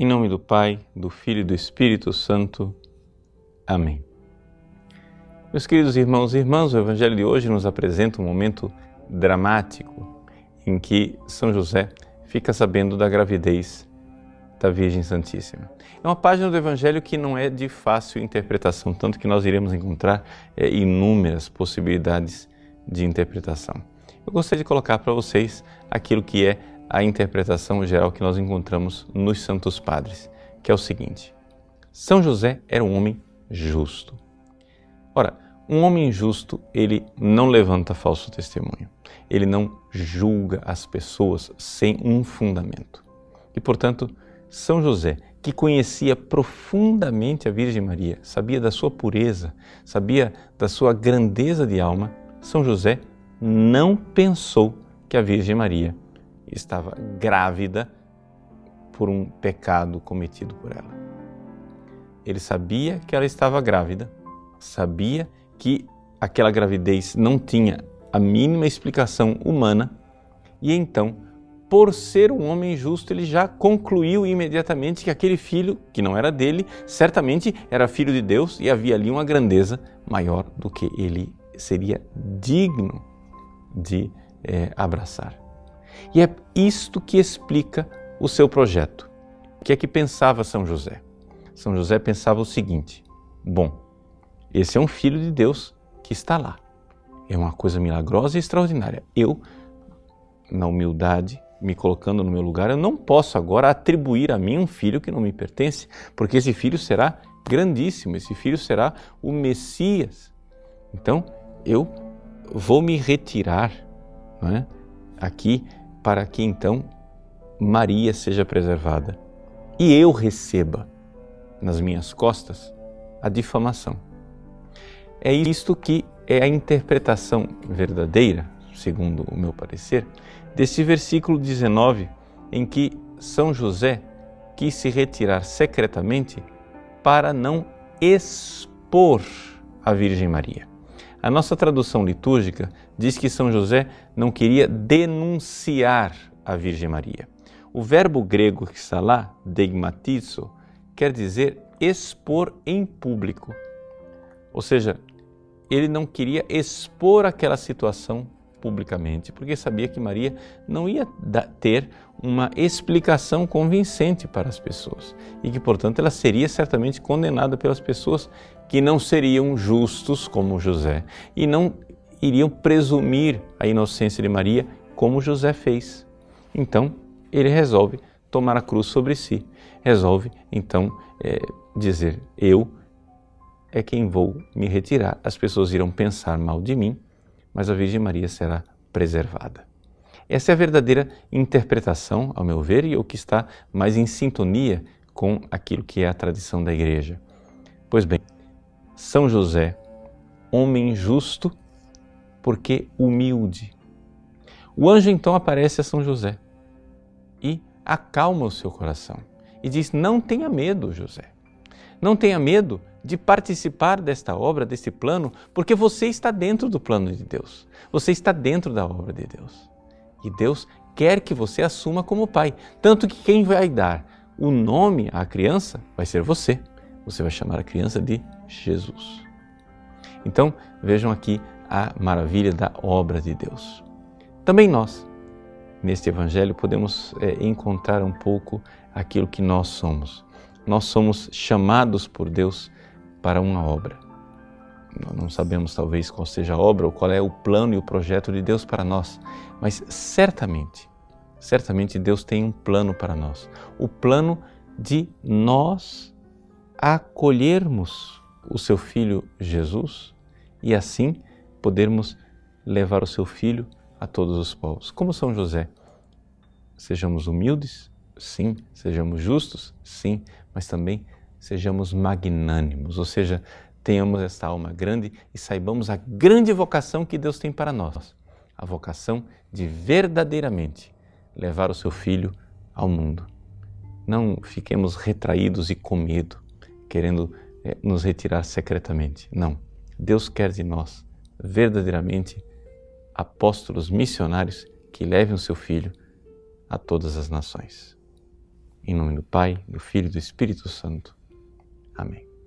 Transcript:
Em nome do Pai, do Filho e do Espírito Santo. Amém. Meus queridos irmãos e irmãs, o Evangelho de hoje nos apresenta um momento dramático em que São José fica sabendo da gravidez da Virgem Santíssima. É uma página do Evangelho que não é de fácil interpretação, tanto que nós iremos encontrar é, inúmeras possibilidades de interpretação. Eu gostaria de colocar para vocês aquilo que é a interpretação geral que nós encontramos nos Santos Padres, que é o seguinte: São José era um homem justo. Ora, um homem justo, ele não levanta falso testemunho. Ele não julga as pessoas sem um fundamento. E, portanto, São José, que conhecia profundamente a Virgem Maria, sabia da sua pureza, sabia da sua grandeza de alma, São José não pensou que a Virgem Maria estava grávida por um pecado cometido por ela. Ele sabia que ela estava grávida, sabia que aquela gravidez não tinha a mínima explicação humana e então, por ser um homem justo, ele já concluiu imediatamente que aquele filho, que não era dele, certamente era filho de Deus e havia ali uma grandeza maior do que ele seria digno de é, abraçar. E é isto que explica o seu projeto. O que é que pensava São José? São José pensava o seguinte: bom, esse é um filho de Deus que está lá. É uma coisa milagrosa e extraordinária. Eu, na humildade, me colocando no meu lugar, eu não posso agora atribuir a mim um filho que não me pertence, porque esse filho será grandíssimo, esse filho será o Messias. Então, eu vou me retirar é? aqui para que então Maria seja preservada e eu receba nas minhas costas a difamação. É isto que é a interpretação verdadeira, segundo o meu parecer, desse versículo 19 em que São José quis se retirar secretamente para não expor a Virgem Maria. A nossa tradução litúrgica diz que São José não queria denunciar a Virgem Maria. O verbo grego que está lá, deigmatizo, quer dizer expor em público. Ou seja, ele não queria expor aquela situação publicamente, porque sabia que Maria não ia ter uma explicação convincente para as pessoas e que, portanto, ela seria certamente condenada pelas pessoas que não seriam justos como José e não iriam presumir a inocência de Maria como José fez. Então, ele resolve tomar a cruz sobre si, resolve então é, dizer: Eu é quem vou me retirar. As pessoas irão pensar mal de mim mas a Virgem Maria será preservada. Essa é a verdadeira interpretação, ao meu ver, e o que está mais em sintonia com aquilo que é a tradição da Igreja. Pois bem, São José, homem justo, porque humilde. O anjo então aparece a São José e acalma o seu coração e diz: Não tenha medo, José. Não tenha medo de participar desta obra, desse plano, porque você está dentro do plano de Deus. Você está dentro da obra de Deus. E Deus quer que você assuma como pai. Tanto que quem vai dar o nome à criança vai ser você. Você vai chamar a criança de Jesus. Então, vejam aqui a maravilha da obra de Deus. Também nós, neste Evangelho, podemos é, encontrar um pouco aquilo que nós somos. Nós somos chamados por Deus para uma obra. Não sabemos talvez qual seja a obra ou qual é o plano e o projeto de Deus para nós, mas certamente, certamente Deus tem um plano para nós. O plano de nós acolhermos o seu filho Jesus e assim podermos levar o seu filho a todos os povos. Como São José, sejamos humildes, sim, sejamos justos, sim, mas também sejamos magnânimos, ou seja, tenhamos esta alma grande e saibamos a grande vocação que Deus tem para nós a vocação de verdadeiramente levar o seu filho ao mundo. Não fiquemos retraídos e com medo, querendo é, nos retirar secretamente. Não. Deus quer de nós verdadeiramente apóstolos missionários que levem o seu filho a todas as nações. Em nome do Pai, do Filho e do Espírito Santo. Amém.